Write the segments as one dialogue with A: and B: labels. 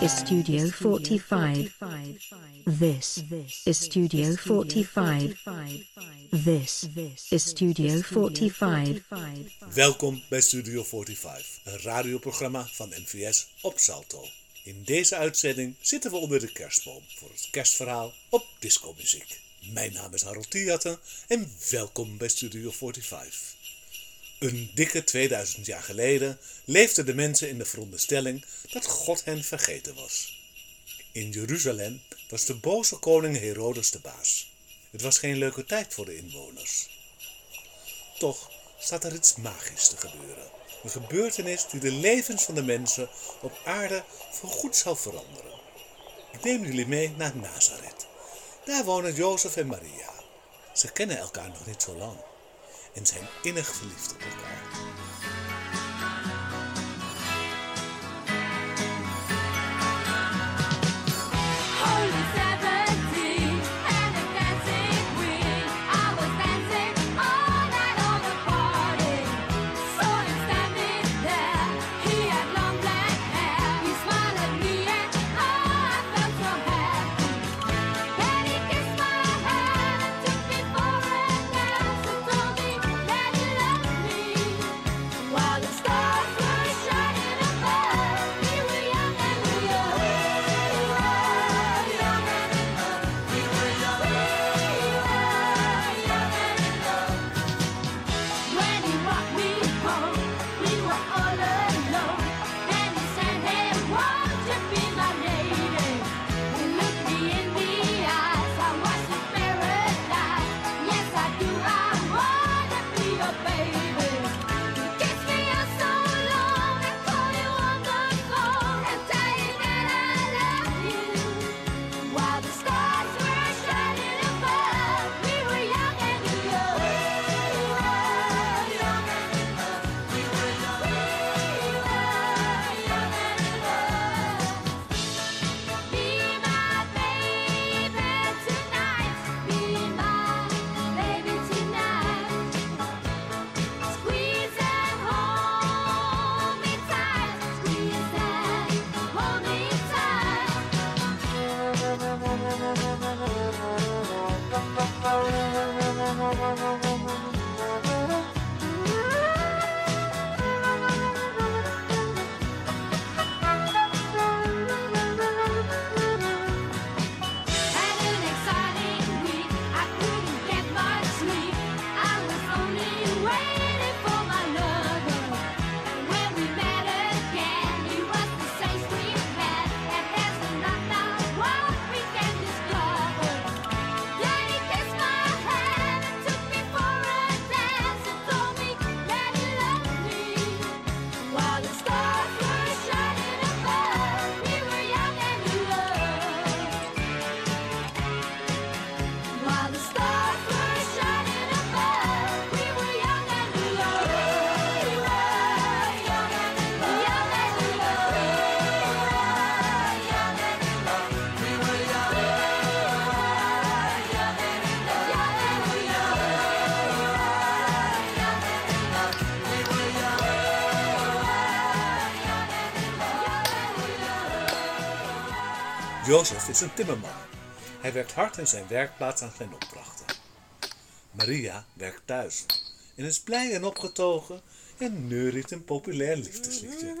A: Is Studio 45. This is Studio 45. This is Studio 45.
B: Welkom bij Studio 45, een radioprogramma van NVS op Salto. In deze uitzending zitten we onder de kerstboom voor het kerstverhaal op discomuziek. Mijn naam is Harold Tiatten en welkom bij Studio 45. Een dikke 2000 jaar geleden leefden de mensen in de veronderstelling dat God hen vergeten was. In Jeruzalem was de boze koning Herodes de baas. Het was geen leuke tijd voor de inwoners. Toch staat er iets magisch te gebeuren. Een gebeurtenis die de levens van de mensen op aarde voorgoed zal veranderen. Ik neem jullie mee naar Nazareth. Daar wonen Jozef en Maria. Ze kennen elkaar nog niet zo lang en zijn innig verliefd op elkaar. Jozef is een timmerman. Hij werkt hard in zijn werkplaats aan zijn opdrachten. Maria werkt thuis en is blij en opgetogen en neuriet een populair liefdesliedje.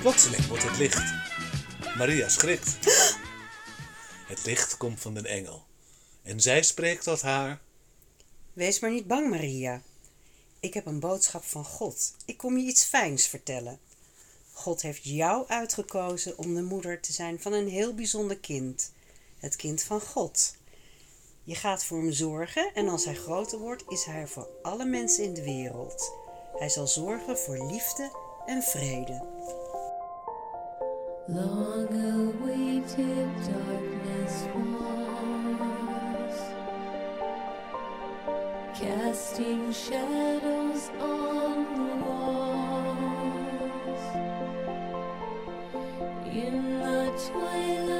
B: Plotseling wordt het licht. Maria schrikt. Het licht komt van een engel. En zij spreekt tot haar.
C: Wees maar niet bang, Maria. Ik heb een boodschap van God. Ik kom je iets fijns vertellen. God heeft jou uitgekozen om de moeder te zijn van een heel bijzonder kind. Het kind van God. Je gaat voor hem zorgen en als hij groter wordt, is hij er voor alle mensen in de wereld. Hij zal zorgen voor liefde en vrede.
D: Long awaited darkness falls, casting shadows on the walls. In the twilight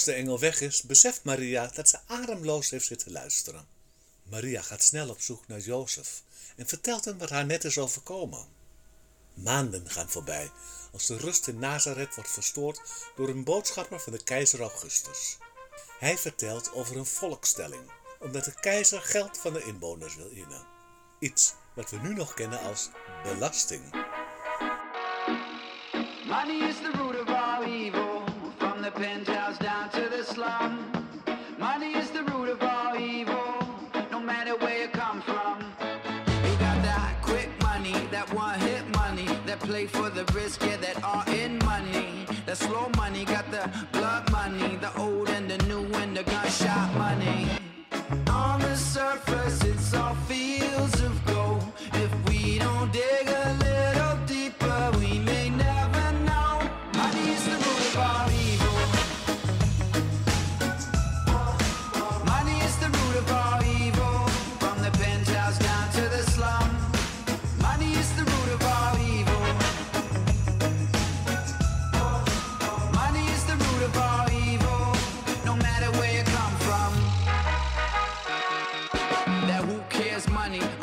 B: Als de engel weg is, beseft Maria dat ze ademloos heeft zitten luisteren. Maria gaat snel op zoek naar Jozef en vertelt hem wat haar net is overkomen. Maanden gaan voorbij als de rust in Nazareth wordt verstoord door een boodschapper van de keizer Augustus. Hij vertelt over een volkstelling, omdat de keizer geld van de inwoners wil innen. Iets wat we nu nog kennen als belasting.
E: Money is the root risk, yeah, that are in money. That slow money got the blood money, the old and the new and the gunshot money. On the surface, it's all fields of gold. If we don't dig a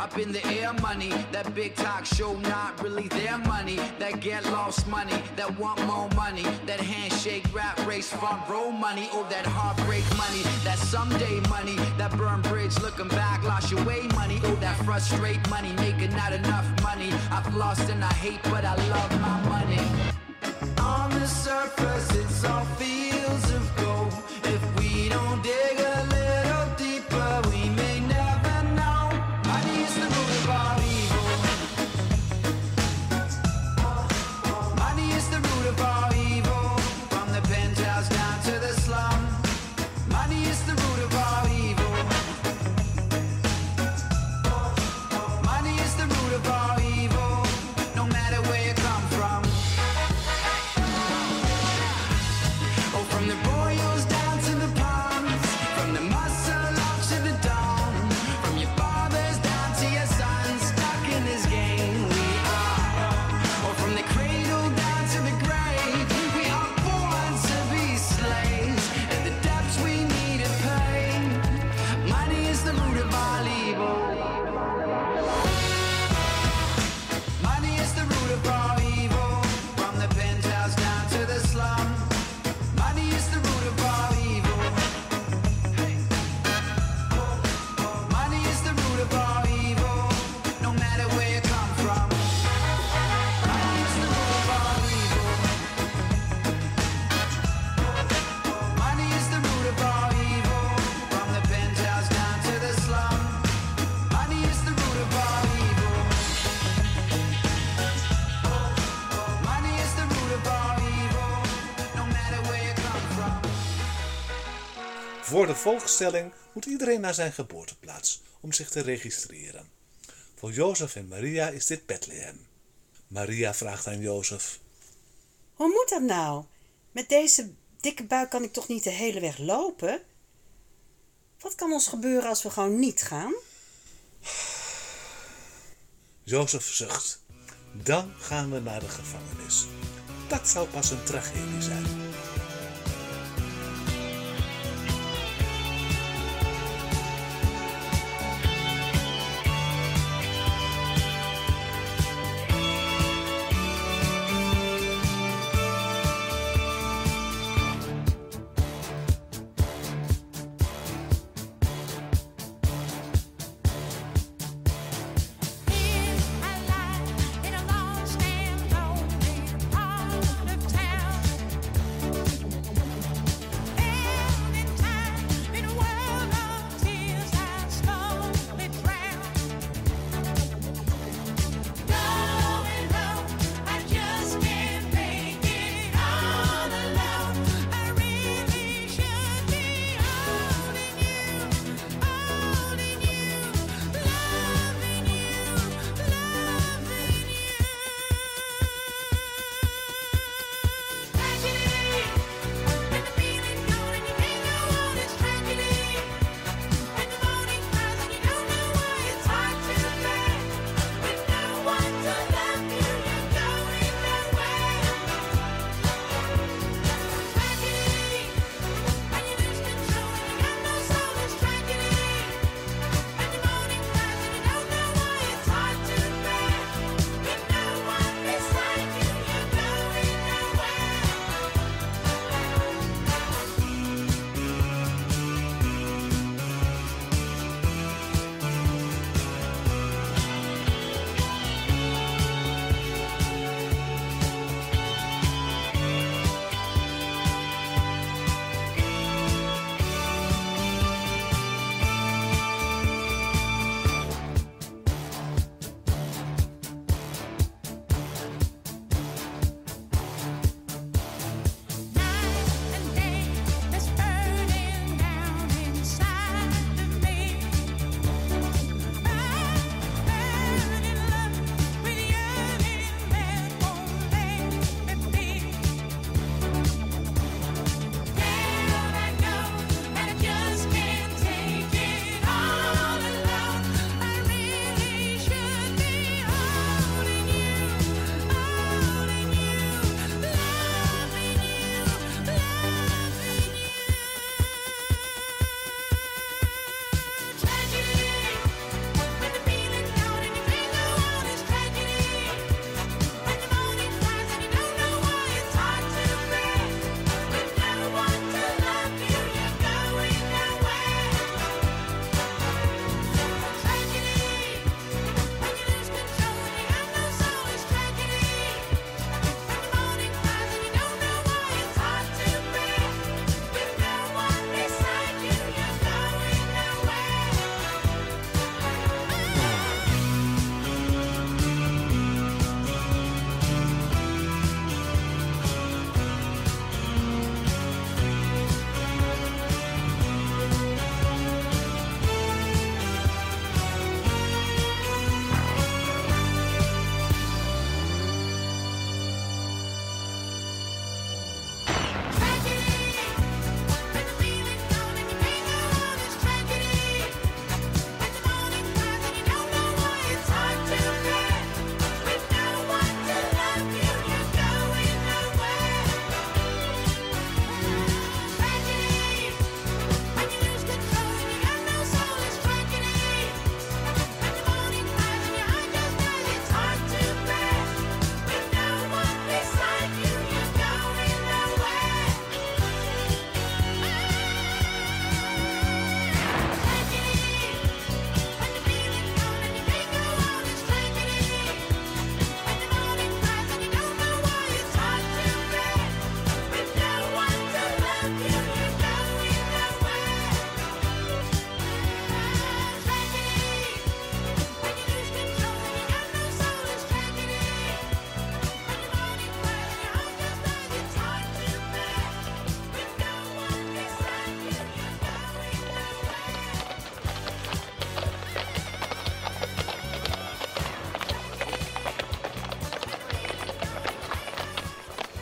E: up in the air money. That big talk show not really their money. That get lost money, that want more money. That handshake rap race front row money. Oh, that heartbreak money, that someday money. That burn bridge looking back, lost your way money. Oh, that frustrate money, making not enough money. I've lost and I hate, but I love my money. On the surface, it's all fields of gold. If we don't dig
B: de volkstelling moet iedereen naar zijn geboorteplaats om zich te registreren. Voor Jozef en Maria is dit Bethlehem. Maria vraagt aan Jozef:
C: Hoe moet dat nou? Met deze dikke buik kan ik toch niet de hele weg lopen? Wat kan ons gebeuren als we gewoon niet gaan?
B: Jozef zucht. Dan gaan we naar de gevangenis. Dat zou pas een tragedie zijn.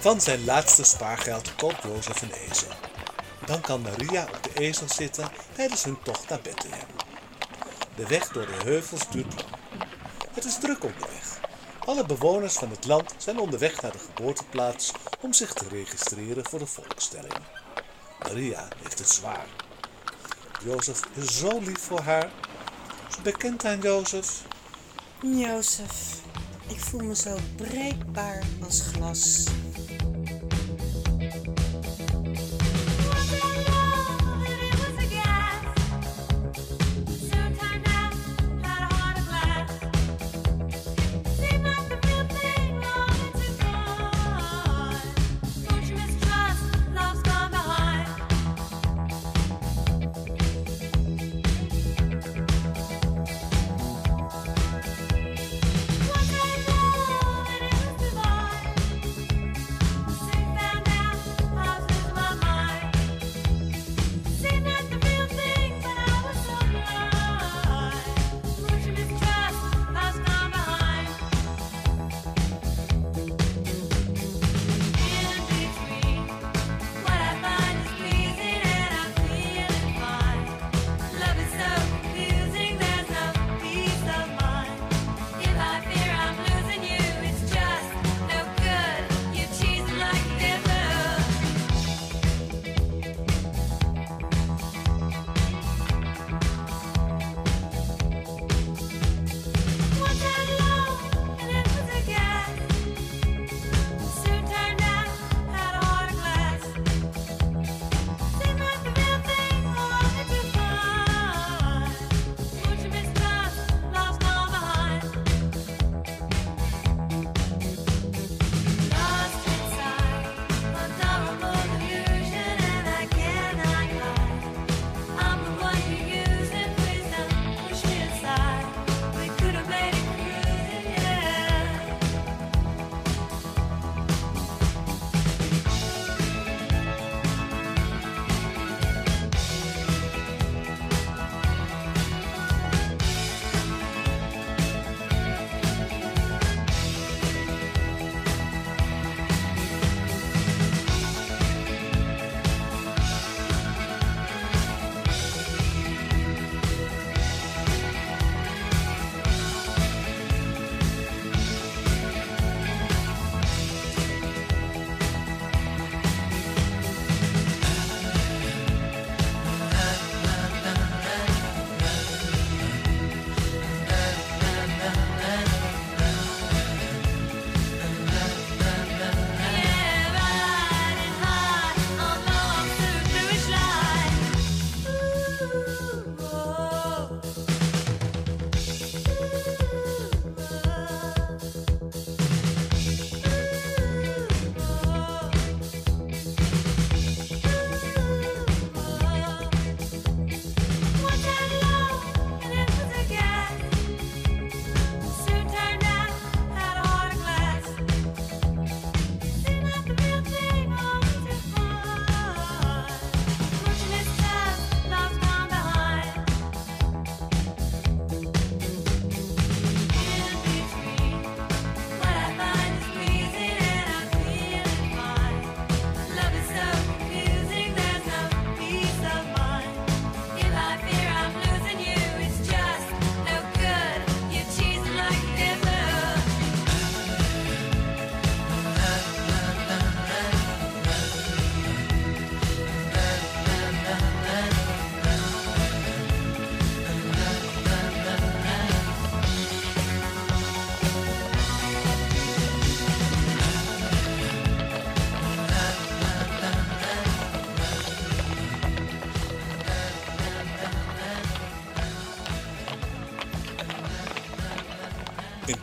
B: Van zijn laatste spaargeld koopt Jozef een ezel. Dan kan Maria op de ezel zitten tijdens hun tocht naar Bethlehem. De weg door de heuvels duurt lang. Het is druk onderweg. Alle bewoners van het land zijn onderweg naar de geboorteplaats om zich te registreren voor de volkstelling. Maria heeft het zwaar. Jozef is zo lief voor haar. Ze bekent aan Jozef.
D: Jozef, ik voel me zo breekbaar als glas.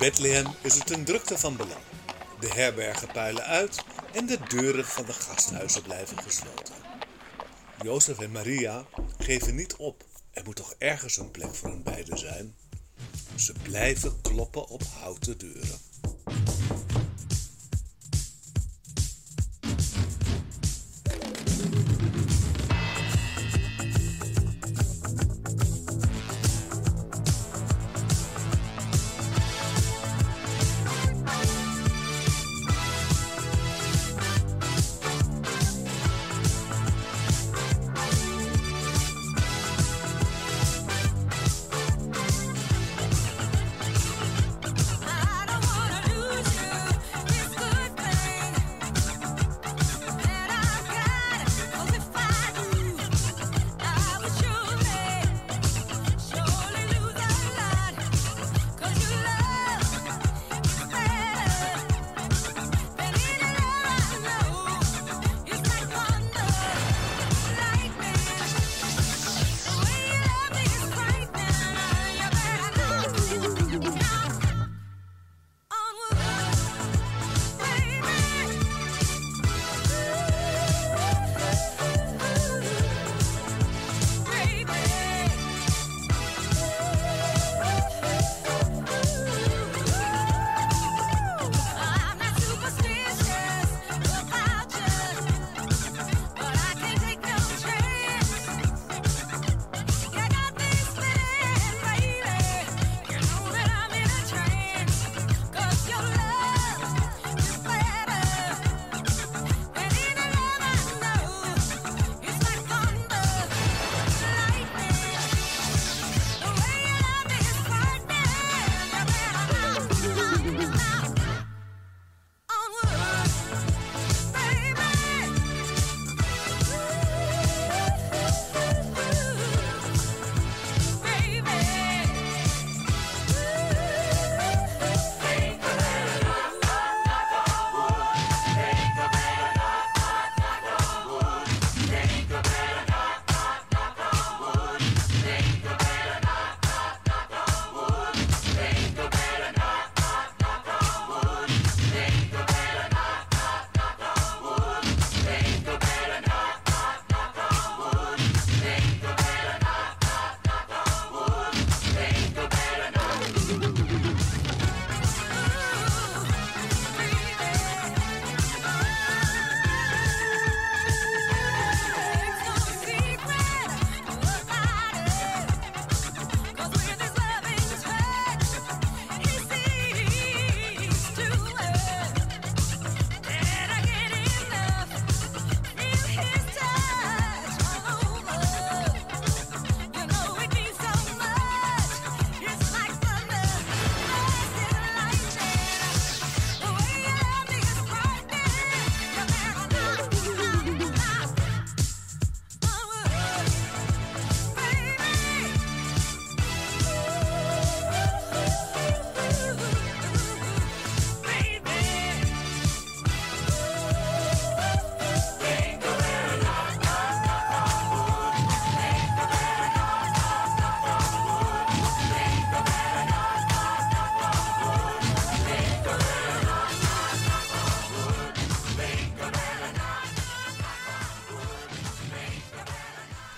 B: Bethlehem is het een drukte van belang. De herbergen puilen uit en de deuren van de gasthuizen blijven gesloten. Jozef en Maria geven niet op. Er moet toch ergens een plek voor hun beiden zijn? Ze blijven kloppen op houten deuren.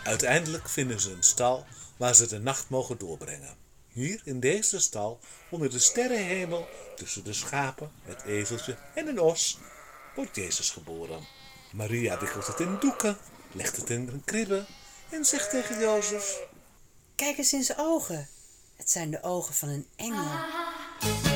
B: Uiteindelijk vinden ze een stal waar ze de nacht mogen doorbrengen. Hier in deze stal, onder de sterrenhemel, tussen de schapen, het ezeltje en een os, wordt Jezus geboren. Maria wikkelt het in doeken, legt het in een kribbe en zegt tegen Jozef:
C: Kijk eens in zijn ogen. Het zijn de ogen van een engel.
D: Ah.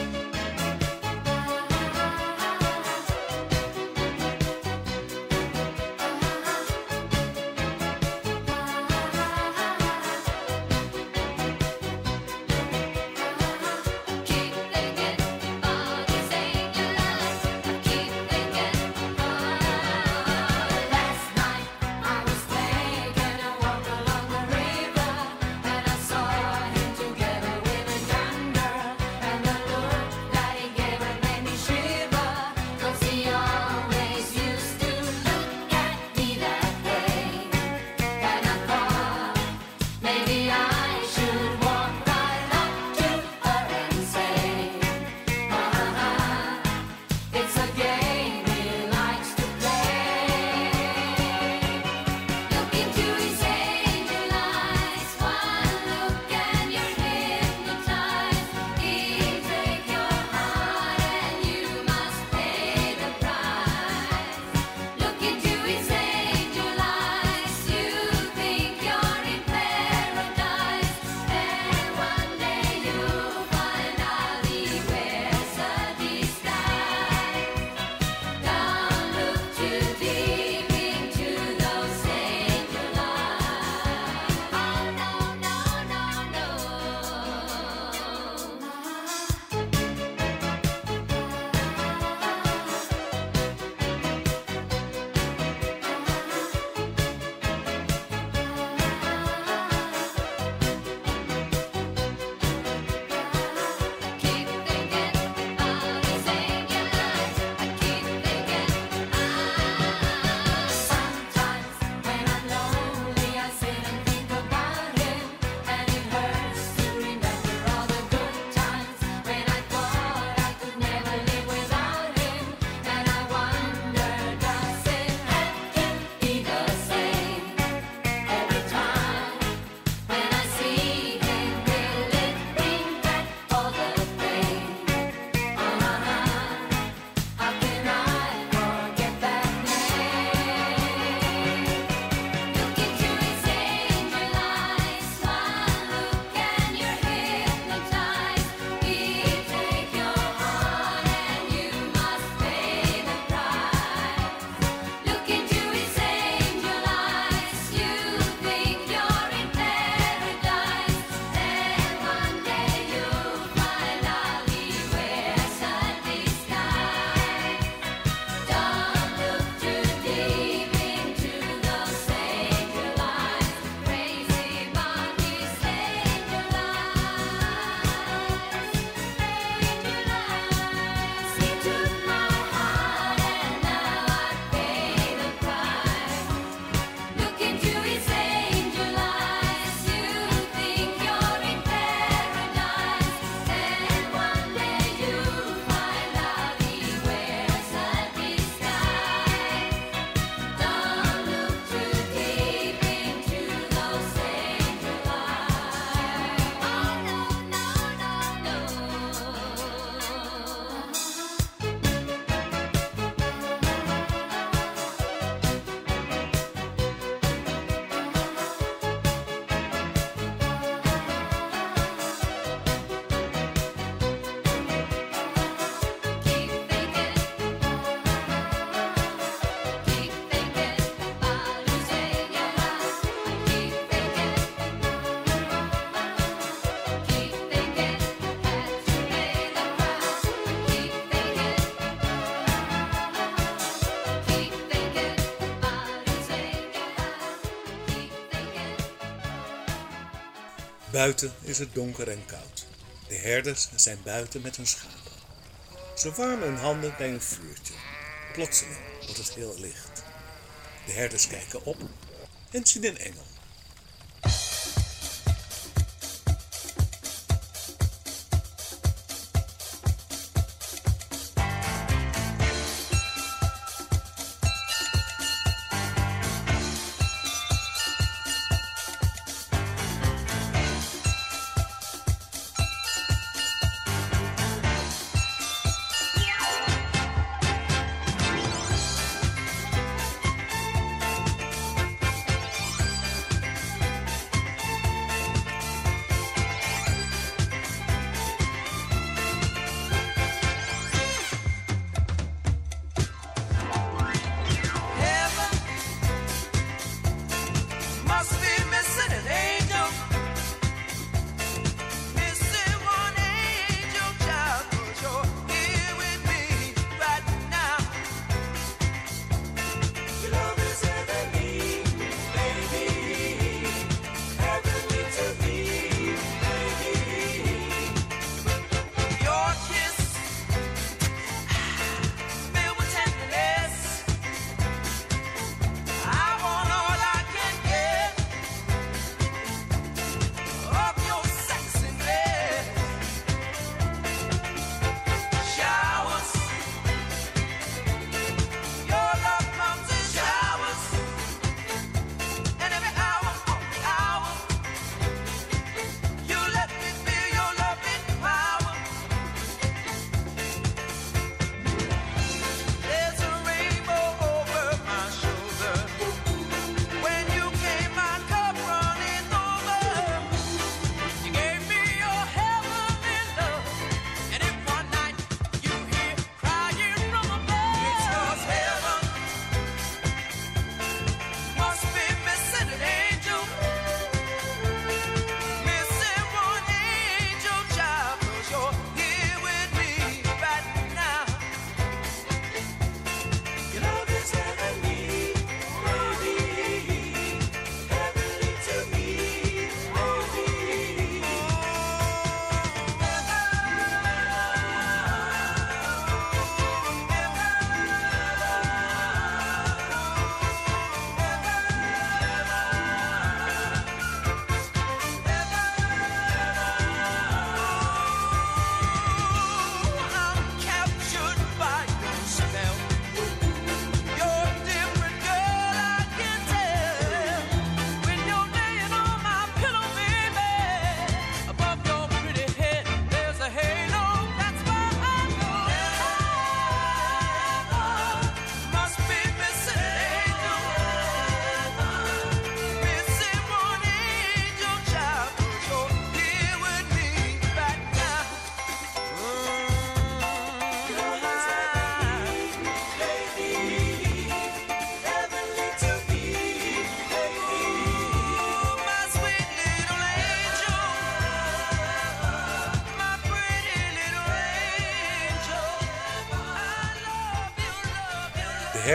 B: Buiten is het donker en koud. De herders zijn buiten met hun schapen. Ze warmen hun handen bij een vuurtje. Plotseling wordt het heel licht. De herders kijken op en zien een engel.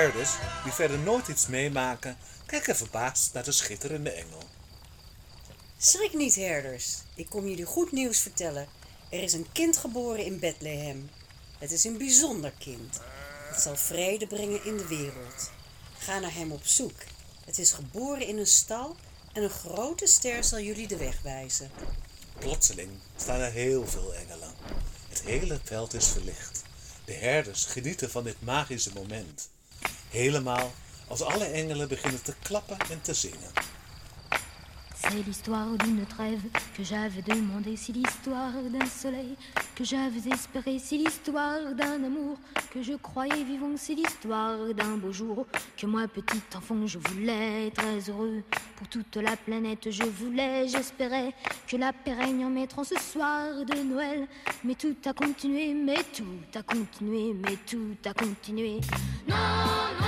B: Herders, die verder nooit iets meemaken, kijken verbaasd naar de schitterende engel.
C: Schrik niet, herders. Ik kom jullie goed nieuws vertellen. Er is een kind geboren in Bethlehem. Het is een bijzonder kind. Het zal vrede brengen in de wereld. Ga naar hem op zoek. Het is geboren in een stal en een grote ster zal jullie de weg wijzen.
B: Plotseling staan er heel veel engelen. Het hele veld is verlicht. De herders genieten van dit magische moment. Helemaal als alle engelen beginnen te klappen en te zingen.
F: C'est l'histoire d'une trêve que j'avais demandé, c'est l'histoire d'un soleil que j'avais espéré, c'est l'histoire d'un amour que je croyais vivant, c'est l'histoire d'un beau jour que moi petit enfant je voulais très heureux pour toute la planète je voulais, j'espérais que la paix règne en mettant ce soir de Noël, mais tout a continué, mais tout a continué, mais tout a continué.
G: Non, non,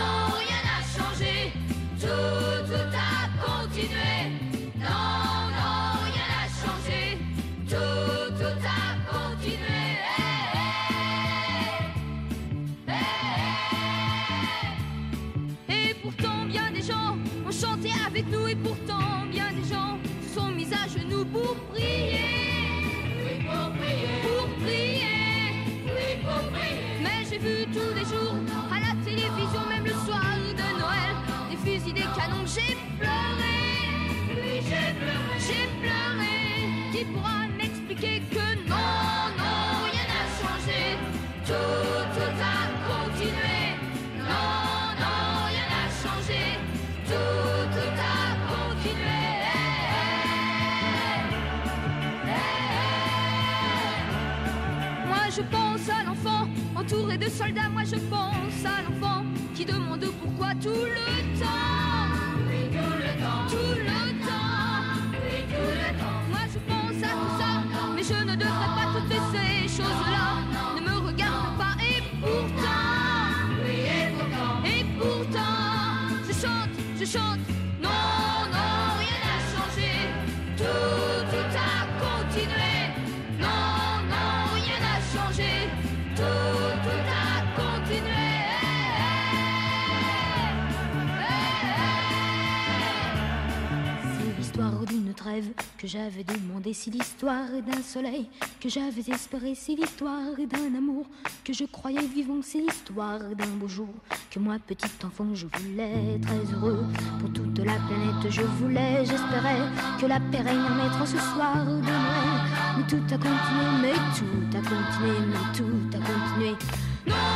F: j'ai pleuré.
G: Oui, j'ai pleuré.
F: J'ai pleuré. Qui pourra m'expliquer que non, non,
G: rien n'a changé. Tout, tout a continué. Non, non, rien n'a changé. Tout, tout a continué.
F: Moi je pense à l'enfant entouré de soldats, moi je pense à l'enfant que j'avais demandé, c'est l'histoire d'un soleil que j'avais espéré, c'est l'histoire d'un amour que je croyais vivant, c'est l'histoire d'un beau jour que moi, petit enfant, je voulais très heureux pour toute la planète, je voulais, j'espérais que la paix règne en ce soir de Noël. Mais tout a continué, mais tout a continué, mais tout a continué.
G: Non,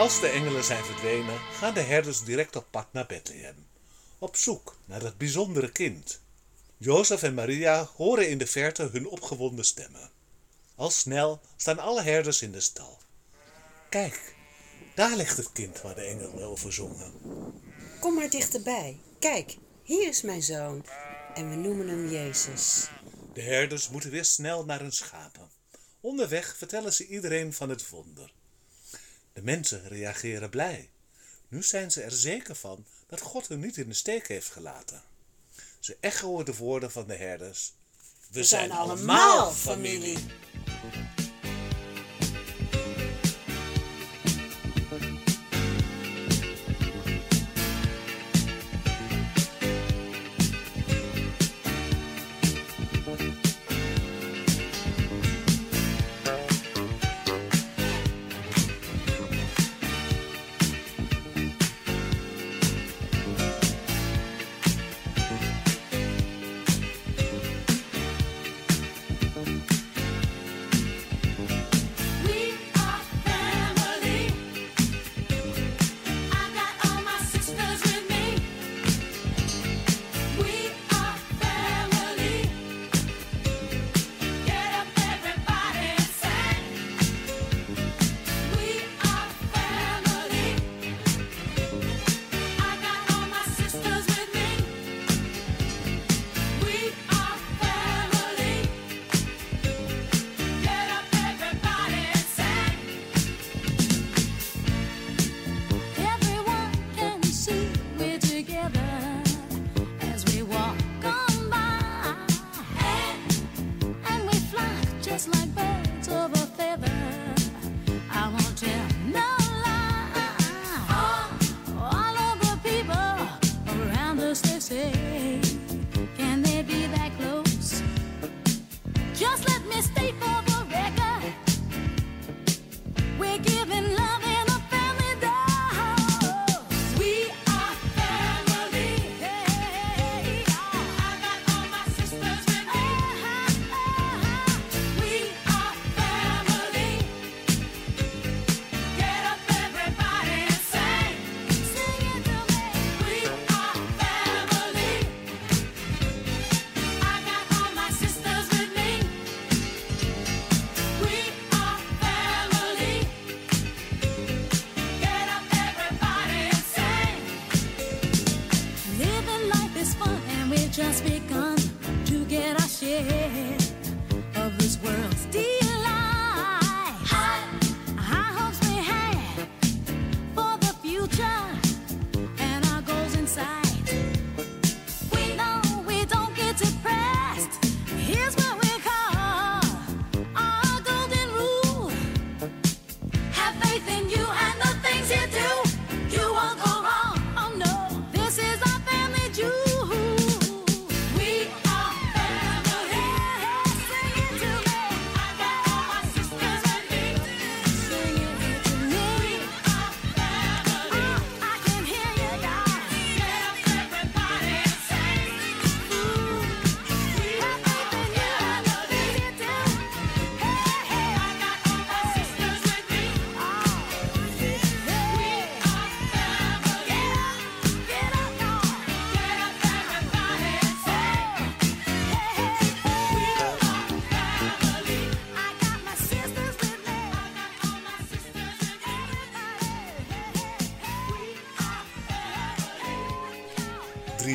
B: Als de engelen zijn verdwenen, gaan de herders direct op pad naar Bethlehem. Op zoek naar dat bijzondere kind. Jozef en Maria horen in de verte hun opgewonden stemmen. Al snel staan alle herders in de stal. Kijk, daar ligt het kind waar de engelen over zongen.
C: Kom maar dichterbij. Kijk, hier is mijn zoon. En we noemen hem Jezus.
B: De herders moeten weer snel naar hun schapen. Onderweg vertellen ze iedereen van het wonder. De mensen reageren blij. Nu zijn ze er zeker van dat God hen niet in de steek heeft gelaten. Ze echoen de woorden van de herders. We,
C: zijn allemaal familie.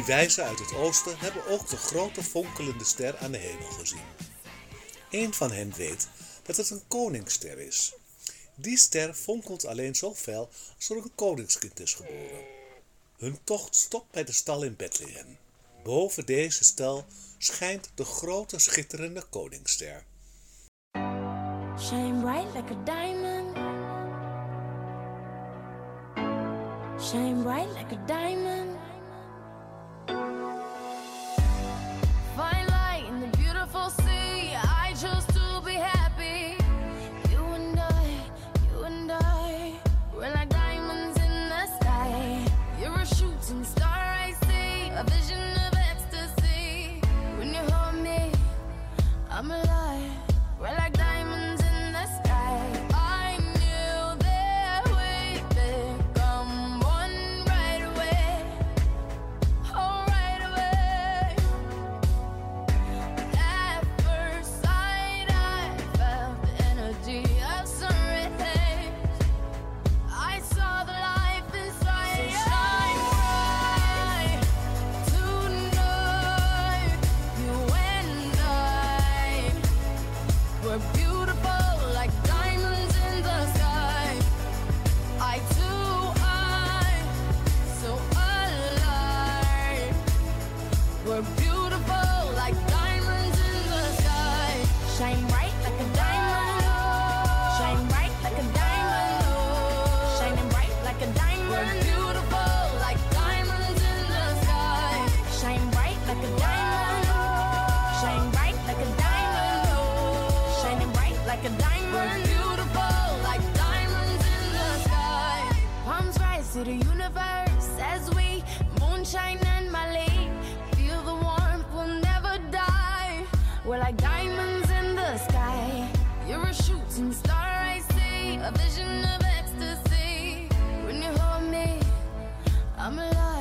B: Wijzen uit het oosten hebben ook de grote fonkelende ster aan de hemel gezien. Eén van hen weet dat het een koningsster is. Die ster fonkelt alleen zo fel als er een koningskind is geboren. Hun tocht stopt bij de stal in Bethlehem. Boven deze stal schijnt de grote schitterende koningsster.
H: Shine bright like a diamond. Shine bright like a diamond. to the universe as we moonshine and Malay. Feel the warmth, we'll never die. We're like diamonds in the sky. You're a shooting star, I see. A vision of ecstasy. When you hold me, I'm alive.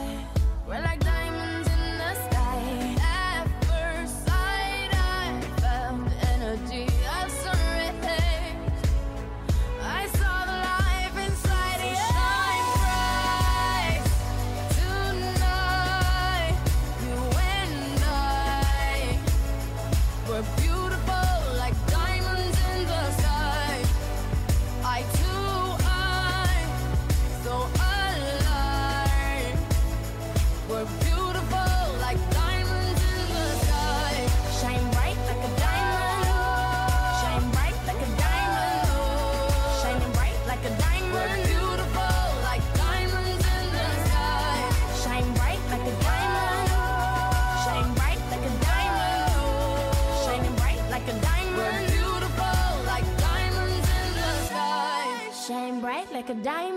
H: A diamond.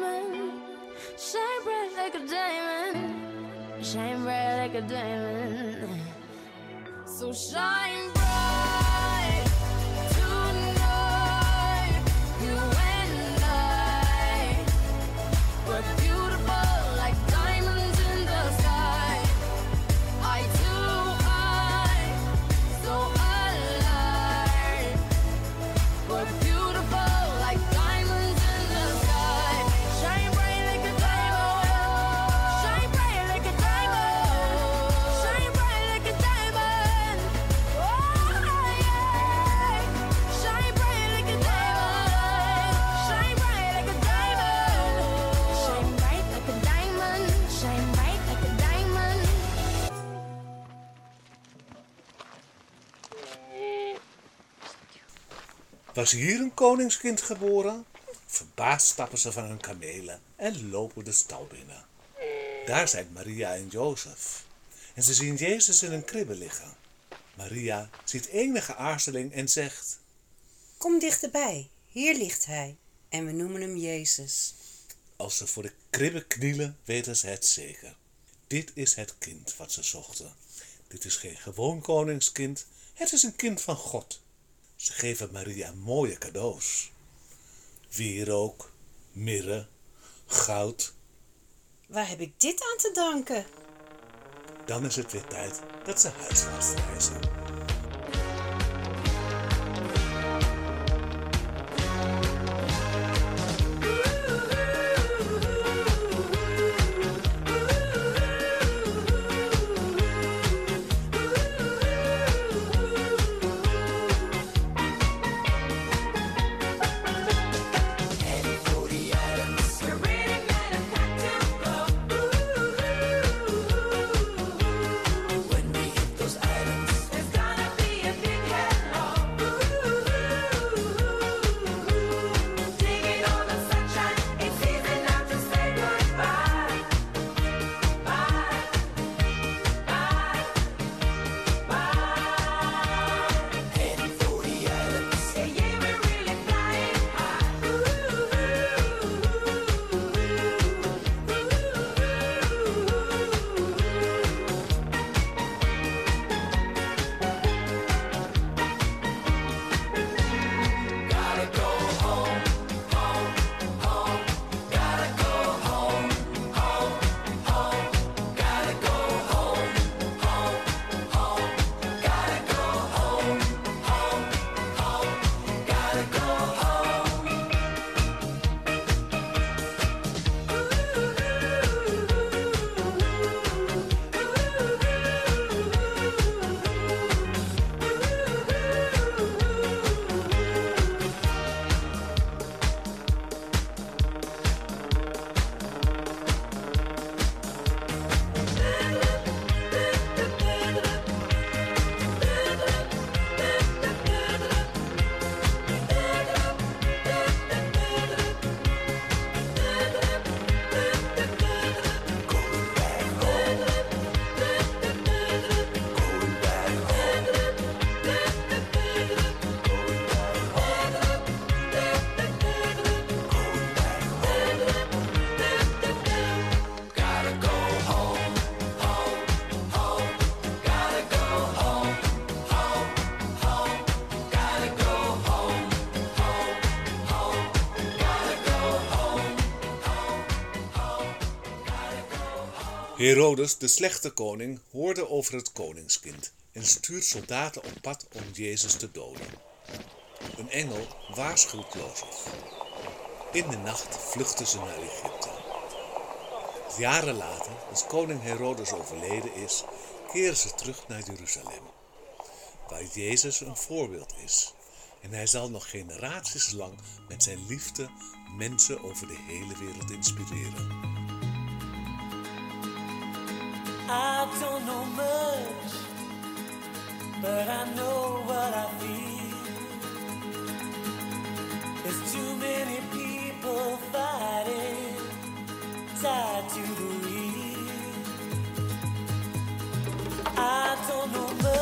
B: Was hier een koningskind geboren? Verbaasd stappen ze van hun kamelen en lopen de stal binnen. Daar zijn Maria en Jozef. En ze zien Jezus in een kribbe liggen. Maria ziet enige aarzeling en zegt:
C: Kom dichterbij, hier ligt hij. En we noemen hem Jezus.
B: Als ze voor de kribbe knielen, weten ze het zeker. Dit is het kind wat ze zochten. Dit is geen gewoon koningskind, het is een kind van God. Ze geven Maria mooie cadeaus. Wierook, mirre, goud.
C: Waar heb ik dit aan te danken?
B: Dan is het weer tijd dat ze huiswaarts reizen. Herodes, de slechte koning, hoorde over het koningskind en stuurt soldaten op pad om Jezus te doden. Een engel waarschuwt Jozef. In de nacht vluchten ze naar Egypte. Jaren later, als koning Herodes overleden is, keren ze terug naar Jeruzalem, waar Jezus een voorbeeld is. En hij zal nog generaties lang met zijn liefde mensen over de hele wereld inspireren.
I: I don't know much, but I know what I feel. There's too many people fighting, tied to the wheel. I don't know much,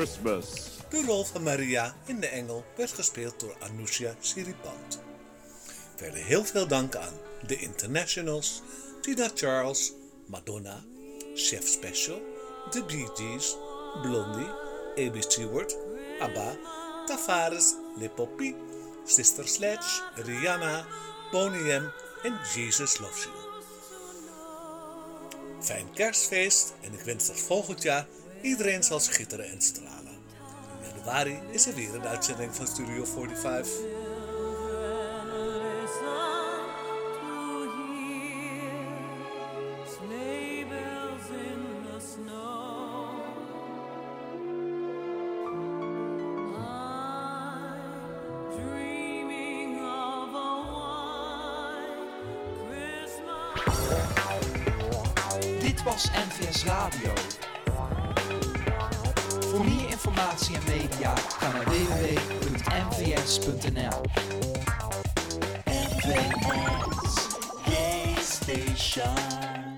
J: Christmas.
B: De rol van Maria in de engel werd gespeeld door Anoushia Siripant. Verder heel veel dank aan The Internationals, Tina Charles, Madonna, Chef Special, The Bee Gees, Blondie, A.B. Stewart, ABBA, Tavares, Le Poppy, Sister Sledge, Rihanna, Boney M en Jesus Loves You. Fijn kerstfeest en ik wens dat volgend jaar iedereen zal schitteren en stralen. In januari is er weer een uitzending van Studio 45.
I: Sleigh bells in the snow. I'm dreaming of a white Christmas.
K: Dit was NVS Radio. Informatie en media ga naar www.nvs.nl. NVS Station.